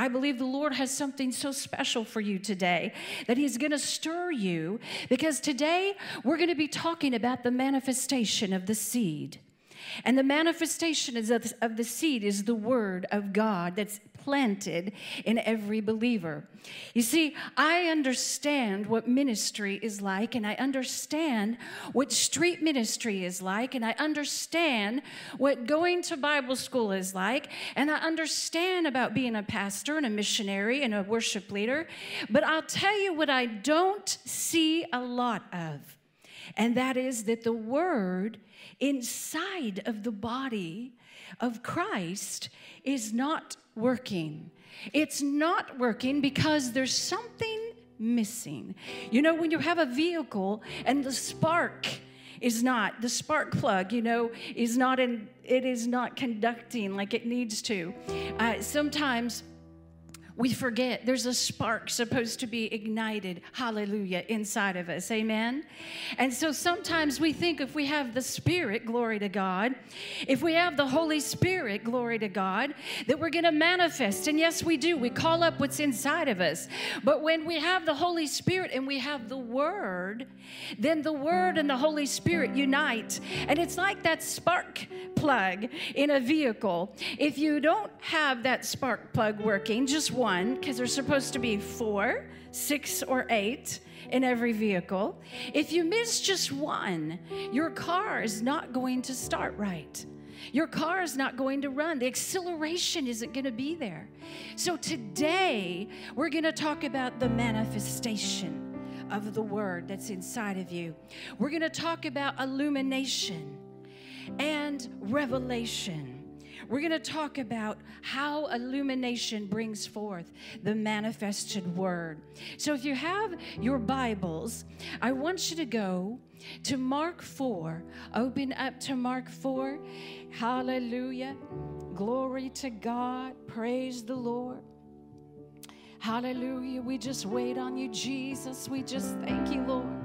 I believe the Lord has something so special for you today that He's going to stir you because today we're going to be talking about the manifestation of the seed. And the manifestation of the, of the seed is the word of God that's planted in every believer. You see, I understand what ministry is like, and I understand what street ministry is like, and I understand what going to Bible school is like, and I understand about being a pastor and a missionary and a worship leader. But I'll tell you what I don't see a lot of, and that is that the word inside of the body of Christ is not working. It's not working because there's something missing. You know, when you have a vehicle and the spark is not, the spark plug, you know, is not in, it is not conducting like it needs to. Uh, sometimes we forget there's a spark supposed to be ignited, hallelujah, inside of us. Amen. And so sometimes we think if we have the Spirit, glory to God, if we have the Holy Spirit, glory to God, that we're going to manifest. And yes, we do. We call up what's inside of us. But when we have the Holy Spirit and we have the Word, then the Word and the Holy Spirit unite. And it's like that spark plug in a vehicle. If you don't have that spark plug working, just one, one, because there's supposed to be four, six, or eight in every vehicle. If you miss just one, your car is not going to start right. Your car is not going to run. The acceleration isn't going to be there. So today, we're going to talk about the manifestation of the word that's inside of you. We're going to talk about illumination and revelation. We're going to talk about how illumination brings forth the manifested word. So if you have your Bibles, I want you to go to Mark 4. Open up to Mark 4. Hallelujah. Glory to God. Praise the Lord. Hallelujah. We just wait on you, Jesus. We just thank you, Lord.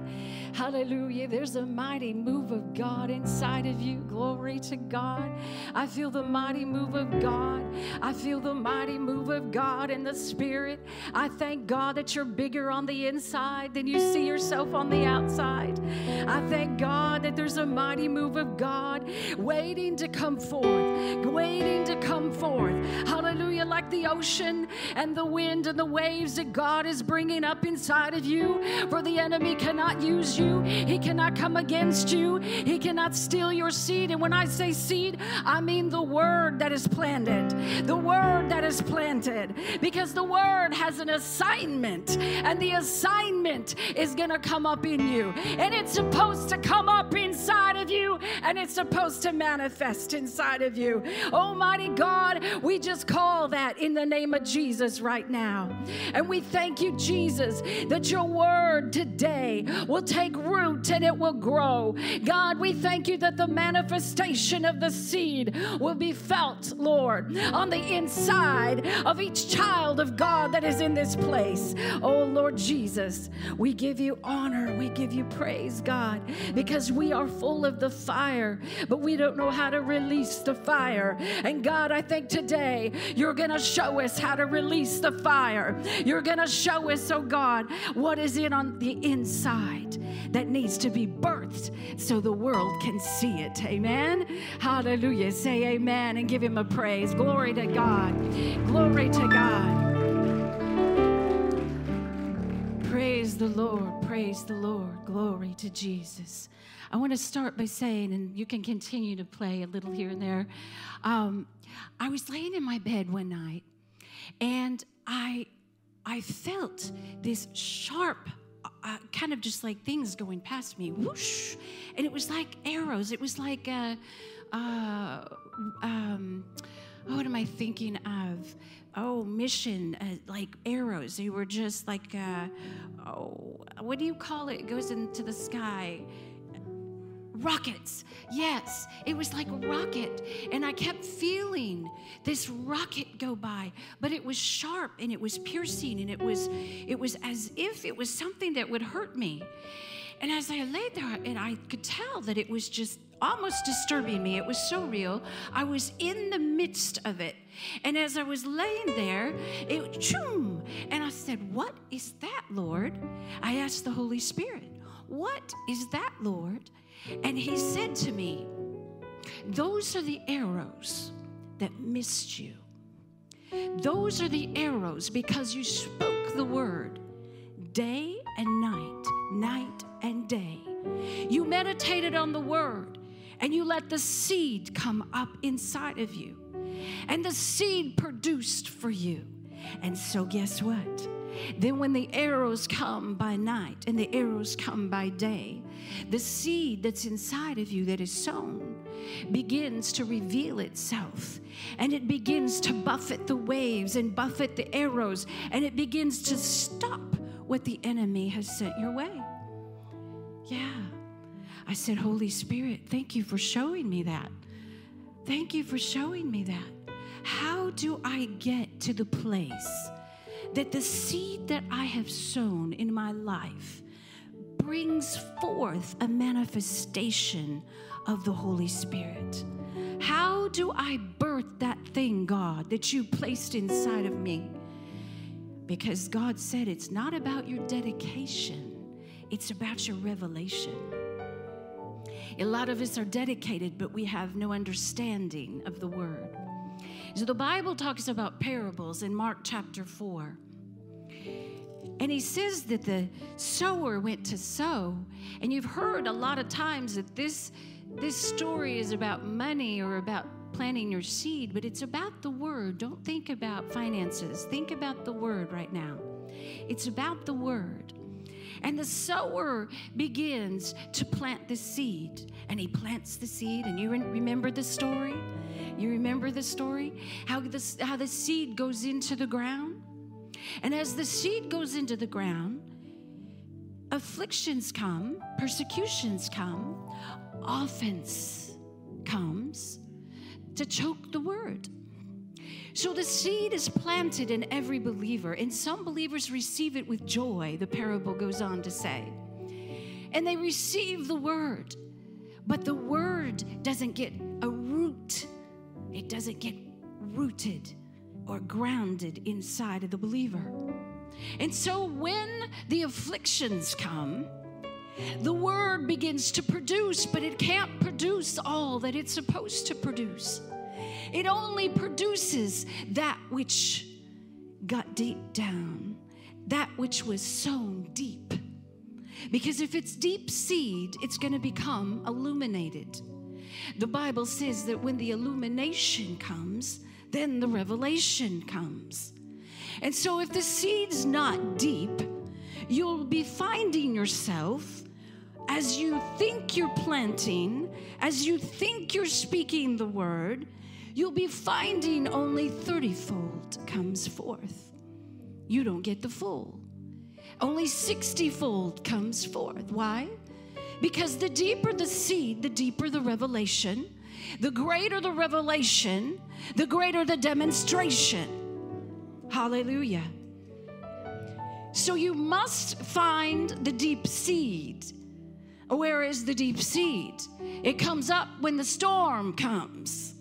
Hallelujah. There's a mighty move of God inside of you. Glory to God. I feel the mighty move of God. I feel the mighty move of God in the Spirit. I thank God that you're bigger on the inside than you see yourself on the outside. I thank God that there's a mighty move of God waiting to come forth, waiting to come forth. Hallelujah. Like the ocean and the wind and the waves that God is bringing up inside of you, for the enemy cannot use you you. He cannot come against you. He cannot steal your seed. And when I say seed, I mean the word that is planted. The word that is planted. Because the word has an assignment, and the assignment is going to come up in you. And it's supposed to come up inside of you, and it's supposed to manifest inside of you. Almighty God, we just call that in the name of Jesus right now. And we thank you, Jesus, that your word today will take take root and it will grow. God, we thank you that the manifestation of the seed will be felt, Lord, on the inside of each child of God that is in this place. Oh, Lord Jesus, we give you honor, we give you praise, God, because we are full of the fire, but we don't know how to release the fire. And God, I think today you're going to show us how to release the fire. You're going to show us, oh God, what is in on the inside that needs to be birthed so the world can see it. Amen. Hallelujah. Say amen and give him a praise. Glory to God. Glory to God. Praise the Lord. Praise the Lord. Glory to Jesus. I want to start by saying, and you can continue to play a little here and there. Um, I was laying in my bed one night, and I I felt this sharp uh, kind of just like things going past me, whoosh, and it was like arrows. It was like, uh, uh, um, what am I thinking of? Oh, mission, uh, like arrows. They were just like, uh, oh, what do you call it? It goes into the sky rockets. Yes, it was like a rocket. And I kept feeling this rocket go by, but it was sharp and it was piercing and it was it was as if it was something that would hurt me. And as I lay there, and I could tell that it was just almost disturbing me. It was so real. I was in the midst of it. And as I was laying there, it choom, and I said, What is that, Lord? I asked the Holy Spirit, What is that, Lord? And he said to me, Those are the arrows that missed you. Those are the arrows because you spoke the word day and night, night and day. You meditated on the word and you let the seed come up inside of you. And the seed produced for you. And so, guess what? Then, when the arrows come by night and the arrows come by day, the seed that's inside of you that is sown begins to reveal itself and it begins to buffet the waves and buffet the arrows and it begins to stop what the enemy has sent your way. Yeah. I said, Holy Spirit, thank you for showing me that. Thank you for showing me that. How do I get to the place that the seed that I have sown in my life brings forth a manifestation of the Holy Spirit? How do I birth that thing, God, that you placed inside of me? Because God said it's not about your dedication, it's about your revelation. A lot of us are dedicated, but we have no understanding of the word. So the Bible talks about parables in Mark chapter 4. And he says that the sower went to sow. And you've heard a lot of times that this, this story is about money or about planting your seed, but it's about the word. Don't think about finances. Think about the word right now. It's about the word. And the sower begins to plant the seed. And he plants the seed. And you remember the story? You remember the story? How the, how the seed goes into the ground? And as the seed goes into the ground, afflictions come, persecutions come, offense comes to choke the word. So the seed is planted in every believer, and some believers receive it with joy, the parable goes on to say. And they receive the word, but the word doesn't get a root, it doesn't get rooted or grounded inside of the believer. And so when the afflictions come, the word begins to produce, but it can't produce all that it's supposed to produce. It only produces that which got deep down, that which was sown deep. Because if it's deep seed, it's going to become illuminated. The Bible says that when the illumination comes, then the revelation comes. And so if the seed's not deep, you'll be finding yourself as you think you're planting, as you think you're speaking the word, you'll be finding only 30 fold comes forth. You don't get the full. Only 60 fold comes forth. Why? Because the deeper the seed, the deeper the revelation. The greater the revelation, the greater the demonstration. Hallelujah. So you must find the deep seed. Where is the deep seed? It comes up when the storm comes.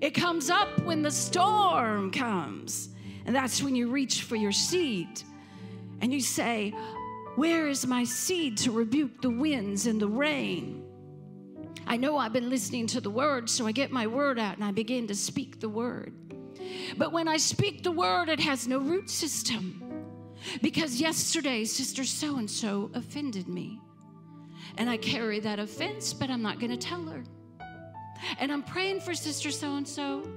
It comes up when the storm comes. And that's when you reach for your seed and you say, Where is my seed to rebuke the winds and the rain? I know I've been listening to the word, so I get my word out and I begin to speak the word. But when I speak the word, it has no root system. Because yesterday, Sister So and so offended me. And I carry that offense, but I'm not going to tell her. And I'm praying for Sister so and so,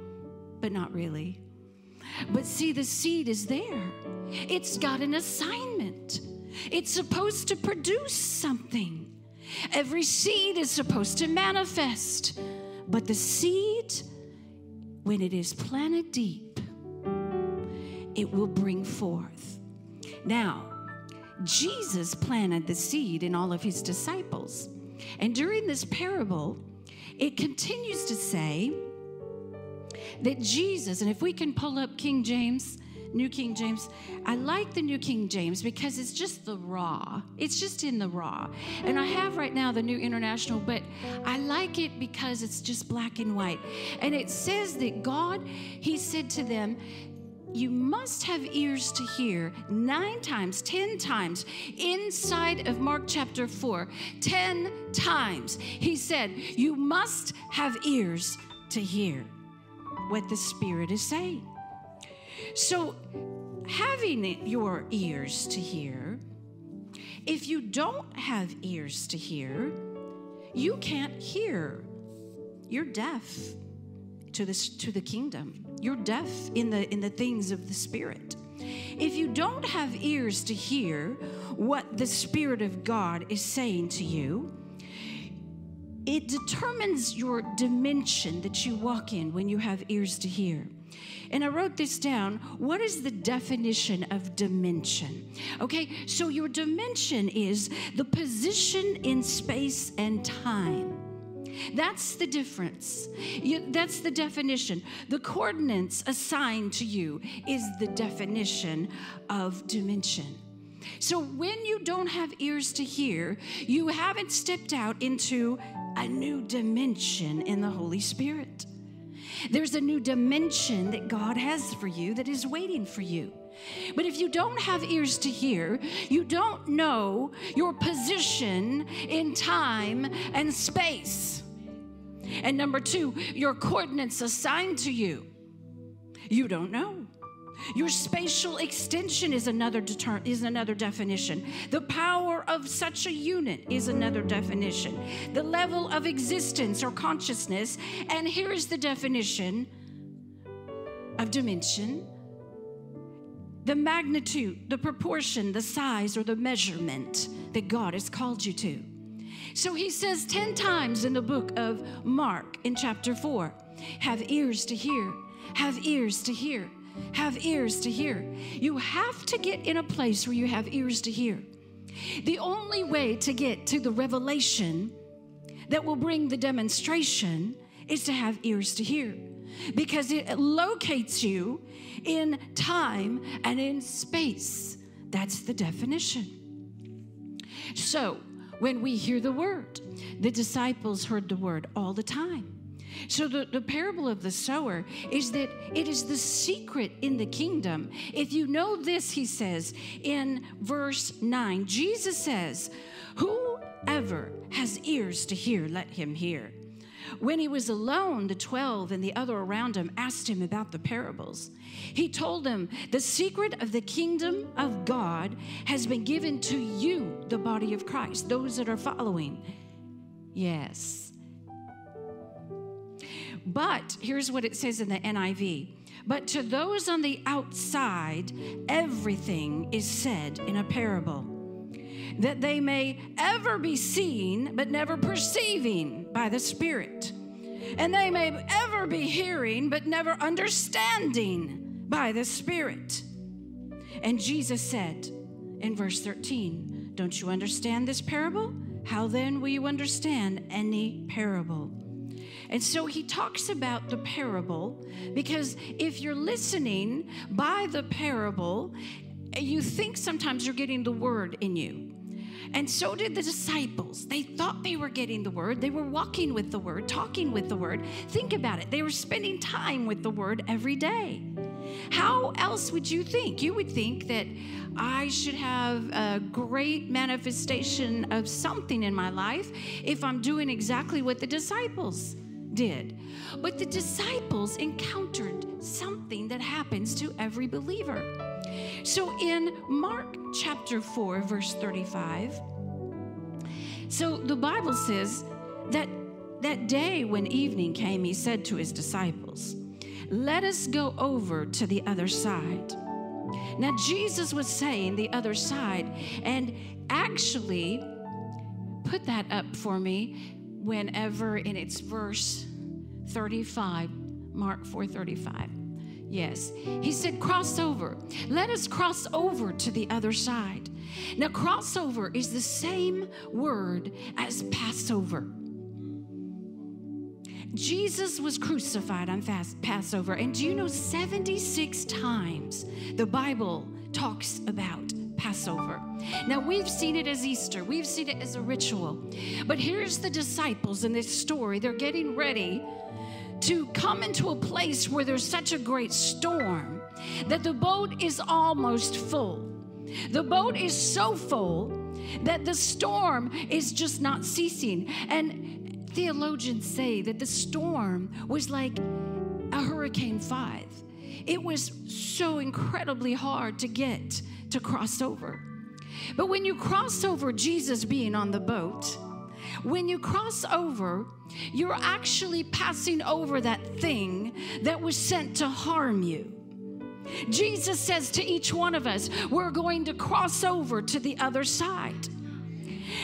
but not really. But see, the seed is there, it's got an assignment, it's supposed to produce something. Every seed is supposed to manifest, but the seed, when it is planted deep, it will bring forth. Now, Jesus planted the seed in all of his disciples. And during this parable, it continues to say that Jesus, and if we can pull up King James New King James. I like the New King James because it's just the raw. It's just in the raw. And I have right now the New International, but I like it because it's just black and white. And it says that God, He said to them, you must have ears to hear nine times, ten times inside of Mark chapter 4. Ten times. He said, You must have ears to hear what the Spirit is saying. So, having your ears to hear, if you don't have ears to hear, you can't hear. You're deaf to the, to the kingdom. You're deaf in the, in the things of the Spirit. If you don't have ears to hear what the Spirit of God is saying to you, it determines your dimension that you walk in when you have ears to hear. And I wrote this down. What is the definition of dimension? Okay, so your dimension is the position in space and time. That's the difference. You, that's the definition. The coordinates assigned to you is the definition of dimension. So when you don't have ears to hear, you haven't stepped out into a new dimension in the Holy Spirit. There's a new dimension that God has for you that is waiting for you. But if you don't have ears to hear, you don't know your position in time and space. And number two, your coordinates assigned to you, you don't know. Your spatial extension is another deter- is another definition. The power of such a unit is another definition. The level of existence or consciousness, and here is the definition of dimension. The magnitude, the proportion, the size, or the measurement that God has called you to. So he says 10 times in the book of Mark in chapter 4 have ears to hear, have ears to hear have ears to hear. You have to get in a place where you have ears to hear. The only way to get to the revelation that will bring the demonstration is to have ears to hear because it locates you in time and in space. That's the definition. So, when we hear the word, the disciples heard the word all the time. So, the, the parable of the sower is that it is the secret in the kingdom. If you know this, he says in verse 9, Jesus says, Whoever has ears to hear, let him hear. When he was alone, the 12 and the other around him asked him about the parables. He told them, The secret of the kingdom of God has been given to you, the body of Christ, those that are following. Yes. But here's what it says in the NIV. But to those on the outside, everything is said in a parable, that they may ever be seen, but never perceiving by the Spirit, and they may ever be hearing, but never understanding by the Spirit. And Jesus said in verse 13, Don't you understand this parable? How then will you understand any parable? And so he talks about the parable because if you're listening by the parable, you think sometimes you're getting the word in you. And so did the disciples. They thought they were getting the word. They were walking with the word, talking with the word. Think about it. They were spending time with the word every day. How else would you think? You would think that I should have a great manifestation of something in my life if I'm doing exactly what the disciples did. But the disciples encountered something that happens to every believer. So in Mark chapter 4, verse 35, so the Bible says that that day when evening came, he said to his disciples, Let us go over to the other side. Now, Jesus was saying the other side, and actually, put that up for me whenever in its verse 35, Mark 4:35. Yes. He said, cross over. Let us cross over to the other side. Now, crossover is the same word as Passover. Jesus was crucified on fast Passover. And do you know 76 times the Bible talks about Passover. Now, we've seen it as Easter, we've seen it as a ritual. But here's the disciples in this story. They're getting ready to come into a place where there's such a great storm that the boat is almost full. The boat is so full that the storm is just not ceasing. And theologians say that the storm was like a Hurricane 5. It was so incredibly hard to get to cross over. But when you cross over Jesus being on the boat, when you cross over, you're actually passing over that thing that was sent to harm you. Jesus says to each one of us, we're going to cross over to the other side.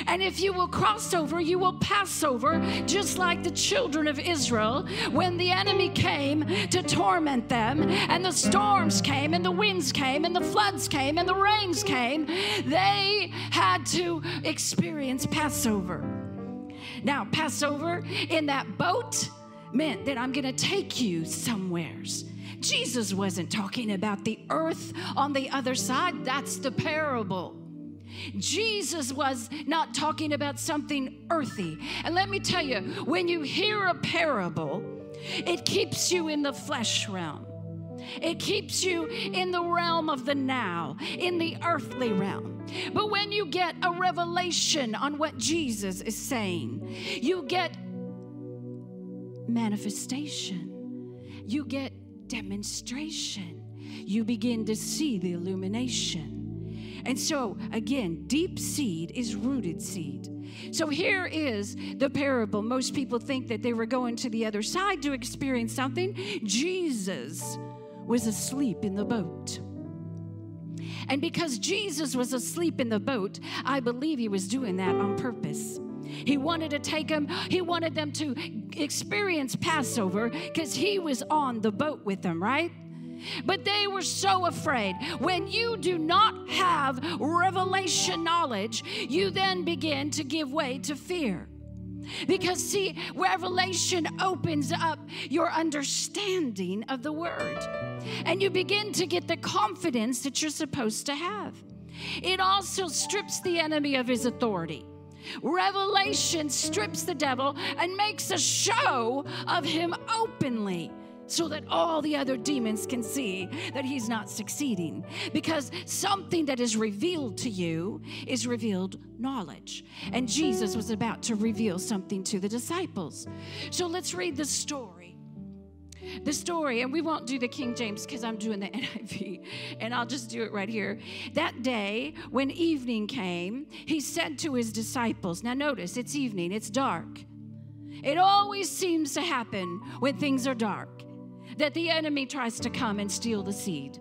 And if you will cross over, you will pass over, just like the children of Israel when the enemy came to torment them, and the storms came, and the winds came, and the floods came, and the rains came. They had to experience Passover. Now, Passover in that boat meant that I'm going to take you somewheres. Jesus wasn't talking about the earth on the other side. That's the parable. Jesus was not talking about something earthy. And let me tell you, when you hear a parable, it keeps you in the flesh realm. It keeps you in the realm of the now, in the earthly realm. But when you get a revelation on what Jesus is saying, you get manifestation, you get demonstration, you begin to see the illumination. And so, again, deep seed is rooted seed. So here is the parable. Most people think that they were going to the other side to experience something. Jesus was asleep in the boat. And because Jesus was asleep in the boat, I believe he was doing that on purpose. He wanted to take them, he wanted them to experience Passover because he was on the boat with them, right? But they were so afraid. When you do not have revelation knowledge, you then begin to give way to fear. Because, see, revelation opens up your understanding of the word, and you begin to get the confidence that you're supposed to have. It also strips the enemy of his authority. Revelation strips the devil and makes a show of him openly so that all the other demons can see that he's not succeeding. Because something that is revealed to you is revealed knowledge. And Jesus was about to reveal something to the disciples. So let's read the story. The story, and we won't do the King James because I'm doing the NIV, and I'll just do it right here. That day, when evening came, he said to his disciples, Now notice, it's evening, it's dark. It always seems to happen when things are dark that the enemy tries to come and steal the seed.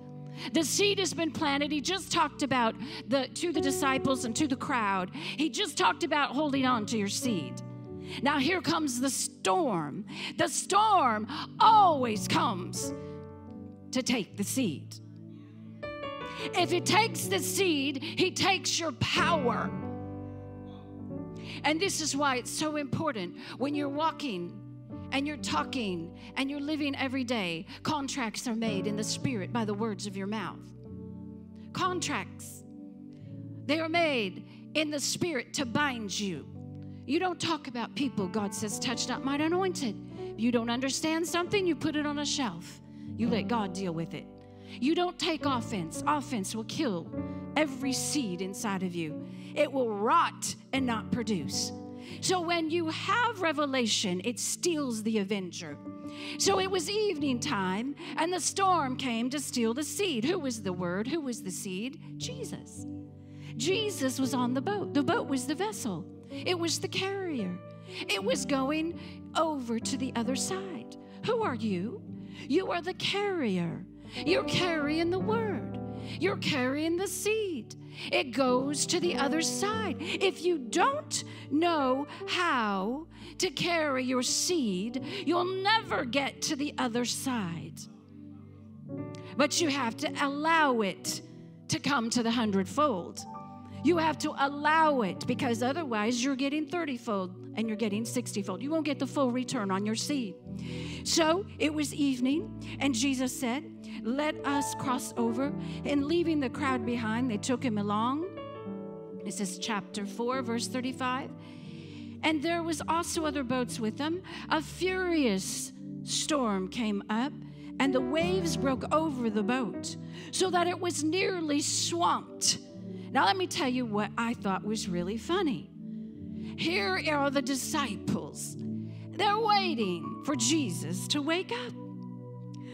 The seed has been planted. He just talked about the to the disciples and to the crowd. He just talked about holding on to your seed. Now here comes the storm. The storm always comes to take the seed. If he takes the seed, he takes your power. And this is why it's so important when you're walking and you're talking and you're living every day, contracts are made in the spirit by the words of your mouth. Contracts, they are made in the spirit to bind you. You don't talk about people, God says, touch not mine anointed. You don't understand something, you put it on a shelf. You let God deal with it. You don't take offense. Offense will kill every seed inside of you, it will rot and not produce. So when you have revelation, it steals the avenger. So it was evening time, and the storm came to steal the seed. Who was the word? Who was the seed? Jesus. Jesus was on the boat. The boat was the vessel, it was the carrier. It was going over to the other side. Who are you? You are the carrier. You're carrying the word. You're carrying the seed. It goes to the other side. If you don't know how to carry your seed, you'll never get to the other side. But you have to allow it to come to the hundredfold. You have to allow it because otherwise you're getting 30 fold and you're getting 60 fold. You won't get the full return on your seed. So it was evening, and Jesus said, Let us cross over. And leaving the crowd behind, they took him along. This is chapter 4, verse 35. And there was also other boats with them. A furious storm came up, and the waves broke over the boat, so that it was nearly swamped. Now, let me tell you what I thought was really funny. Here are the disciples. They're waiting for Jesus to wake up.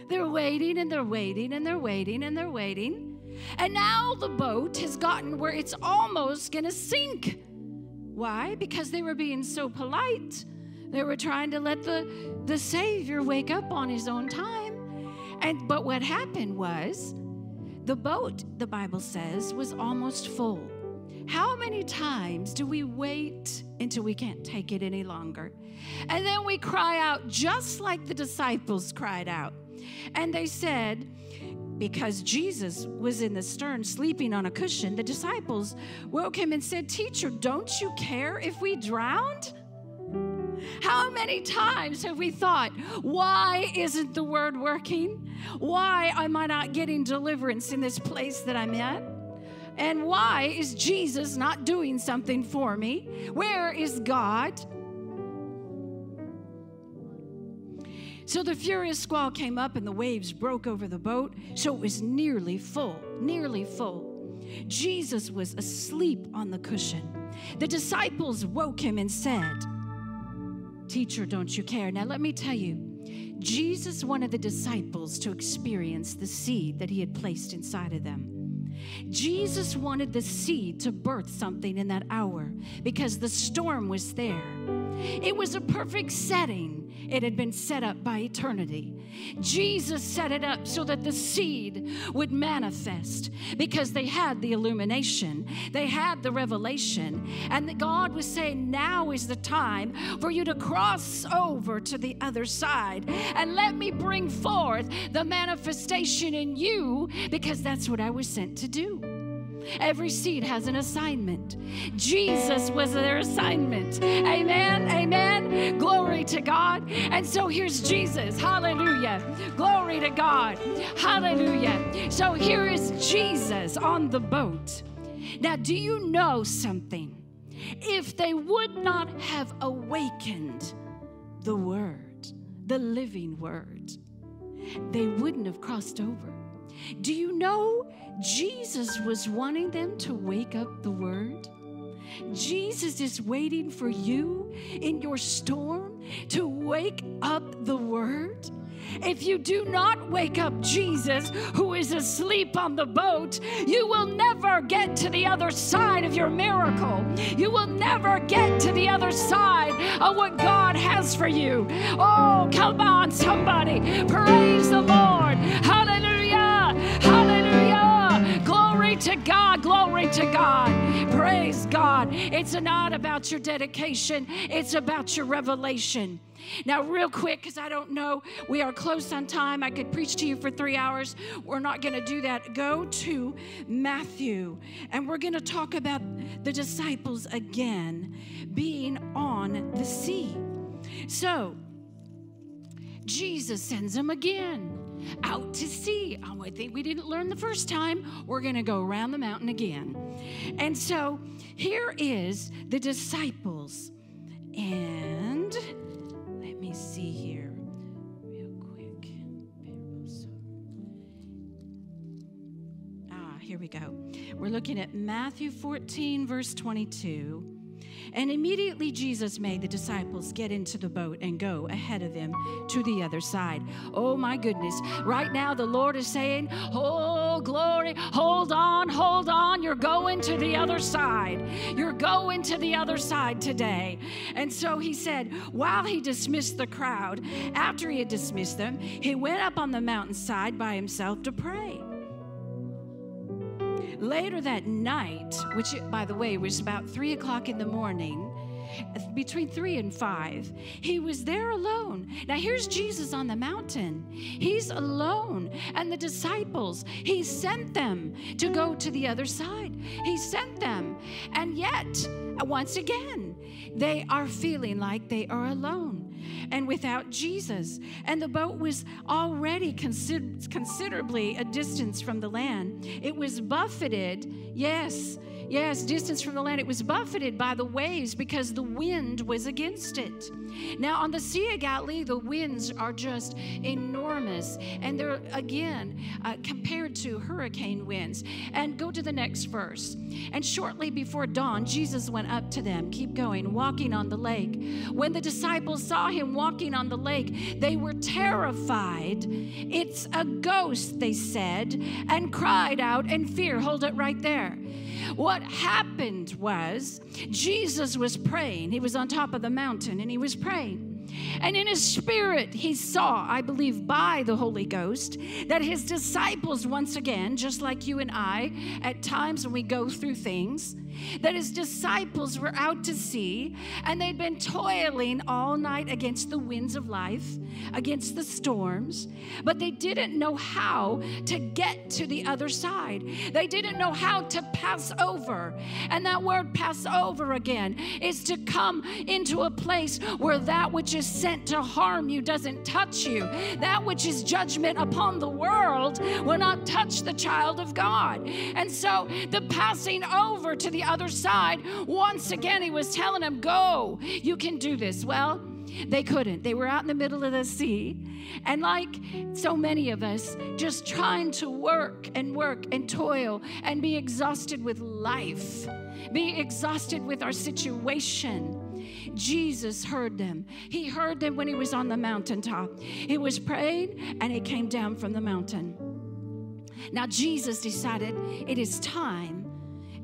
They're waiting and they're waiting and they're waiting and they're waiting. And now the boat has gotten where it's almost going to sink. Why? Because they were being so polite. They were trying to let the, the Savior wake up on his own time. And but what happened was the boat, the Bible says, was almost full. How many times do we wait until we can't take it any longer? And then we cry out just like the disciples cried out. And they said, because Jesus was in the stern sleeping on a cushion, the disciples woke him and said, Teacher, don't you care if we drowned? How many times have we thought, why isn't the word working? Why am I not getting deliverance in this place that I'm at? And why is Jesus not doing something for me? Where is God? So the furious squall came up and the waves broke over the boat, so it was nearly full, nearly full. Jesus was asleep on the cushion. The disciples woke him and said, Teacher, don't you care? Now, let me tell you, Jesus wanted the disciples to experience the seed that he had placed inside of them. Jesus wanted the seed to birth something in that hour because the storm was there. It was a perfect setting it had been set up by eternity. Jesus set it up so that the seed would manifest because they had the illumination, they had the revelation, and that God was saying, Now is the time for you to cross over to the other side and let me bring forth the manifestation in you because that's what I was sent to do. Every seed has an assignment. Jesus was their assignment. Amen. Amen. Glory to God. And so here's Jesus. Hallelujah. Glory to God. Hallelujah. So here is Jesus on the boat. Now, do you know something? If they would not have awakened the Word, the living Word, they wouldn't have crossed over. Do you know Jesus was wanting them to wake up the Word? Jesus is waiting for you in your storm to wake up the Word. If you do not wake up Jesus, who is asleep on the boat, you will never get to the other side of your miracle. You will never get to the other side of what God has for you. Oh, come on, somebody. Praise the Lord. Hallelujah. To God. Glory to God. Praise God. It's not about your dedication, it's about your revelation. Now, real quick, because I don't know, we are close on time. I could preach to you for three hours. We're not going to do that. Go to Matthew, and we're going to talk about the disciples again being on the sea. So, Jesus sends them again out to sea. Oh, I think we didn't learn the first time. We're going to go around the mountain again. And so here is the disciples. And let me see here real quick. Ah, here we go. We're looking at Matthew 14, verse 22. And immediately Jesus made the disciples get into the boat and go ahead of him to the other side. Oh my goodness. Right now, the Lord is saying, Oh, glory, hold on, hold on. You're going to the other side. You're going to the other side today. And so he said, while he dismissed the crowd, after he had dismissed them, he went up on the mountainside by himself to pray. Later that night, which by the way was about three o'clock in the morning, between three and five. He was there alone. Now, here's Jesus on the mountain. He's alone. And the disciples, he sent them to go to the other side. He sent them. And yet, once again, they are feeling like they are alone and without Jesus. And the boat was already consider- considerably a distance from the land. It was buffeted, yes, Yes, distance from the land. It was buffeted by the waves because the wind was against it. Now, on the Sea of Galilee, the winds are just enormous. And they're, again, uh, compared to hurricane winds. And go to the next verse. And shortly before dawn, Jesus went up to them. Keep going, walking on the lake. When the disciples saw him walking on the lake, they were terrified. It's a ghost, they said, and cried out in fear. Hold it right there. What happened was Jesus was praying. He was on top of the mountain and he was praying. And in his spirit, he saw, I believe, by the Holy Ghost, that his disciples, once again, just like you and I, at times when we go through things, that his disciples were out to sea and they'd been toiling all night against the winds of life, against the storms, but they didn't know how to get to the other side. They didn't know how to pass over. And that word pass over again is to come into a place where that which is sent to harm you doesn't touch you. That which is judgment upon the world will not touch the child of God. And so the passing over to the other side, once again, he was telling them, Go, you can do this. Well, they couldn't. They were out in the middle of the sea. And like so many of us, just trying to work and work and toil and be exhausted with life, be exhausted with our situation. Jesus heard them. He heard them when he was on the mountaintop. He was praying and he came down from the mountain. Now, Jesus decided it is time,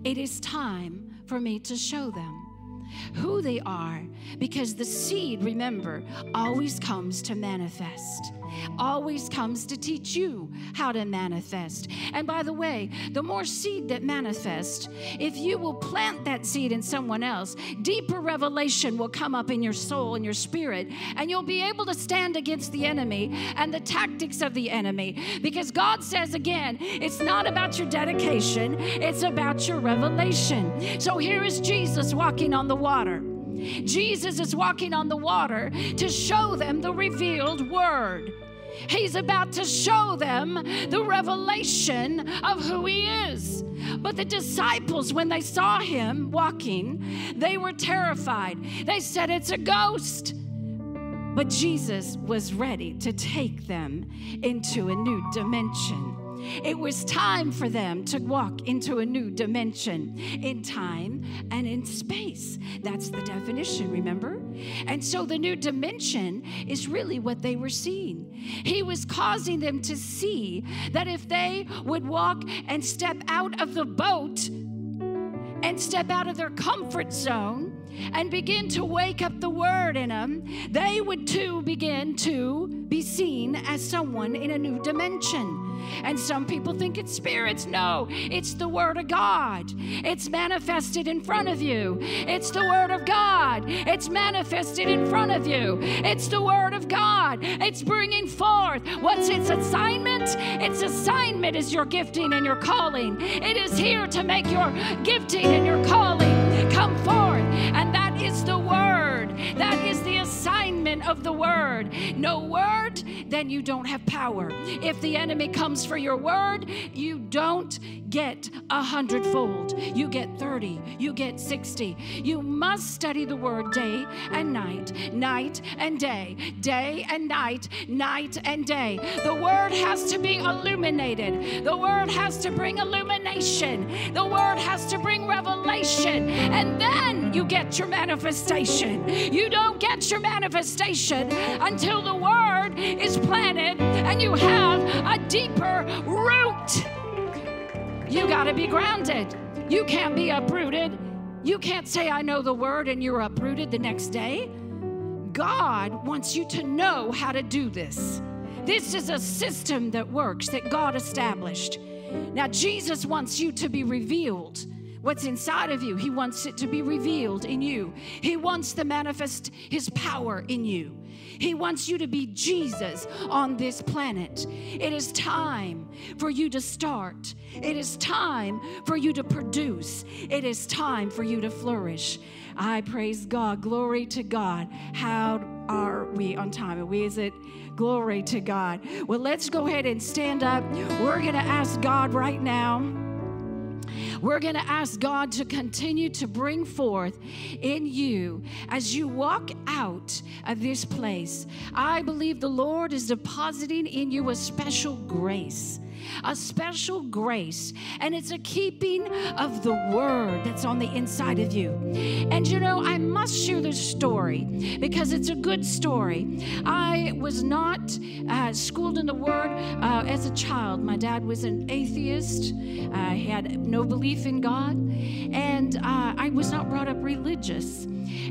it is time for me to show them who they are because the seed, remember, always comes to manifest always comes to teach you how to manifest. And by the way, the more seed that manifests, if you will plant that seed in someone else, deeper revelation will come up in your soul and your spirit, and you'll be able to stand against the enemy and the tactics of the enemy. Because God says again, it's not about your dedication, it's about your revelation. So here is Jesus walking on the water. Jesus is walking on the water to show them the revealed word. He's about to show them the revelation of who he is. But the disciples, when they saw him walking, they were terrified. They said, It's a ghost. But Jesus was ready to take them into a new dimension. It was time for them to walk into a new dimension in time and in space. That's the definition, remember? And so the new dimension is really what they were seeing. He was causing them to see that if they would walk and step out of the boat, and step out of their comfort zone and begin to wake up the word in them, they would too begin to be seen as someone in a new dimension. And some people think it's spirits. No, it's the Word of God. It's manifested in front of you. It's the Word of God. It's manifested in front of you. It's the Word of God. It's bringing forth. What's its assignment? Its assignment is your gifting and your calling. It is here to make your gifting and your calling come forth. And that is the Word. That is assignment of the Word. No Word, then you don't have power. If the enemy comes for your Word, you don't get a hundredfold. You get 30, you get 60. You must study the Word day and night, night and day, day and night, night and day. The Word has to be illuminated. The Word has to bring illumination. The Word has to bring revelation. And then you get your manifestation. You don't get your manifestation until the Word is planted and you have a deeper root. You got to be grounded. You can't be uprooted. You can't say, I know the word, and you're uprooted the next day. God wants you to know how to do this. This is a system that works that God established. Now, Jesus wants you to be revealed what's inside of you. He wants it to be revealed in you. He wants to manifest His power in you. He wants you to be Jesus on this planet. It is time for you to start. It is time for you to produce. It is time for you to flourish. I praise God. Glory to God. How are we on time? Are we? Is it glory to God? Well, let's go ahead and stand up. We're going to ask God right now. We're going to ask God to continue to bring forth in you as you walk out of this place. I believe the Lord is depositing in you a special grace a special grace, and it's a keeping of the word that's on the inside of you. And you know, I story because it's a good story. I was not uh, schooled in the word uh, as a child. My dad was an atheist, uh, he had no belief in God, and uh, I was not brought up religious.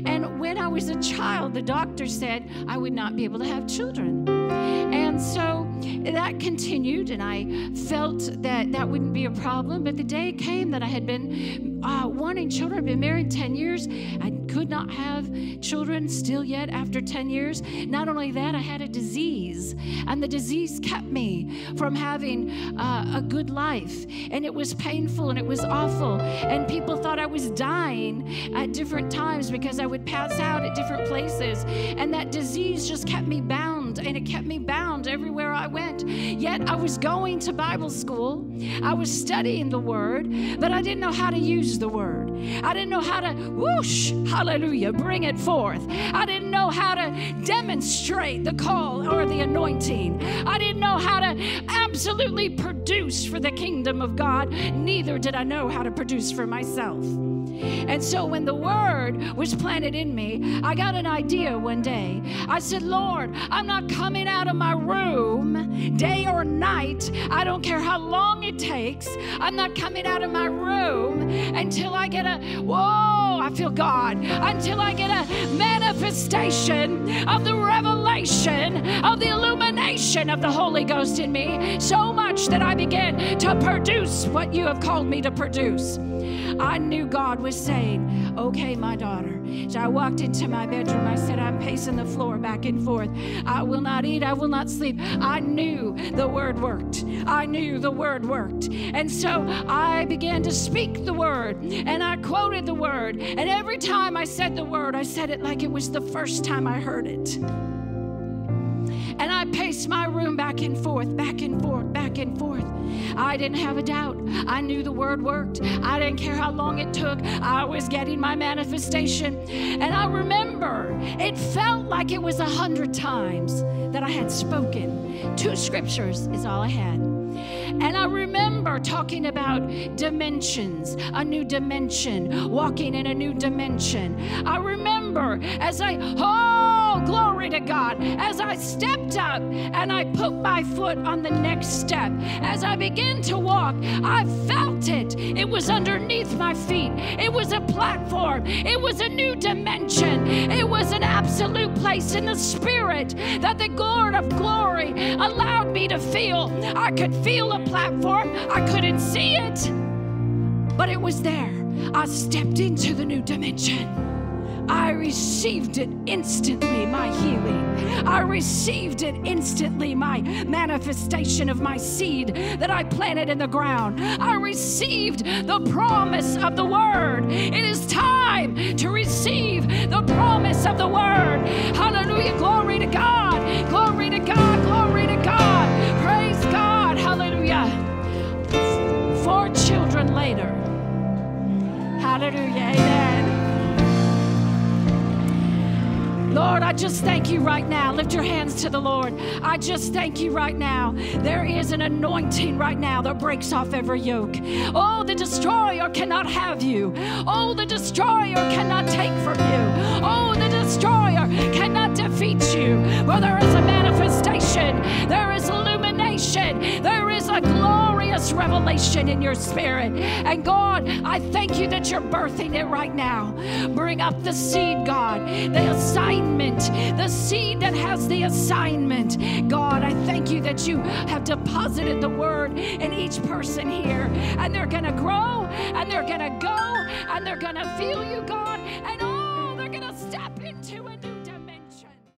And when I was a child, the doctor said I would not be able to have children. And so that continued, and I felt that that wouldn't be a problem. But the day came that I had been uh, wanting children. I've been married 10 years. I could not have children still yet after 10 years. Not only that, I had a disease, and the disease kept me from having uh, a good life. And it was painful and it was awful. And people thought I was dying at different times because I would pass out at different places. And that disease just kept me bound, and it kept me bound everywhere I went. Yet I was going to Bible school, I was studying the Word, but I didn't know how to use the Word. I didn't know how to whoosh, hallelujah, bring it forth. I didn't know how to demonstrate the call or the anointing. I didn't know how to absolutely produce for the kingdom of God. Neither did I know how to produce for myself. And so when the word was planted in me, I got an idea one day. I said, Lord, I'm not coming out of my room day or night. I don't care how long it takes. I'm not coming out of my room until I get a, whoa, I feel God, until I get a manifestation of the revelation of the illumination of the Holy Ghost in me so much that I begin to produce what you have called me to produce. I knew God was saying, Okay, my daughter. So I walked into my bedroom. I said, I'm pacing the floor back and forth. I will not eat. I will not sleep. I knew the word worked. I knew the word worked. And so I began to speak the word and I quoted the word. And every time I said the word, I said it like it was the first time I heard it. And I paced my room back and forth, back and forth, back and forth. I didn't have a doubt. I knew the word worked. I didn't care how long it took. I was getting my manifestation. And I remember it felt like it was a hundred times that I had spoken. Two scriptures is all I had. And I remember talking about dimensions, a new dimension, walking in a new dimension. I remember as I, oh, Oh, glory to God, as I stepped up and I put my foot on the next step, as I began to walk, I felt it. It was underneath my feet, it was a platform, it was a new dimension, it was an absolute place in the spirit that the Lord of glory allowed me to feel. I could feel a platform, I couldn't see it, but it was there. I stepped into the new dimension. I received it instantly, my healing. I received it instantly, my manifestation of my seed that I planted in the ground. I received the promise of the word. It is time Lord, I just thank you right now. Lift your hands to the Lord. I just thank you right now. There is an anointing right now that breaks off every yoke. Oh, the destroyer cannot have you. Oh, the destroyer cannot take from you. Oh, the destroyer cannot defeat you. Well, there is a manifestation, there is There is a glorious revelation in your spirit. And God, I thank you that you're birthing it right now. Bring up the seed, God, the assignment, the seed that has the assignment. God, I thank you that you have deposited the word in each person here. And they're going to grow and they're going to go and they're going to feel you, God.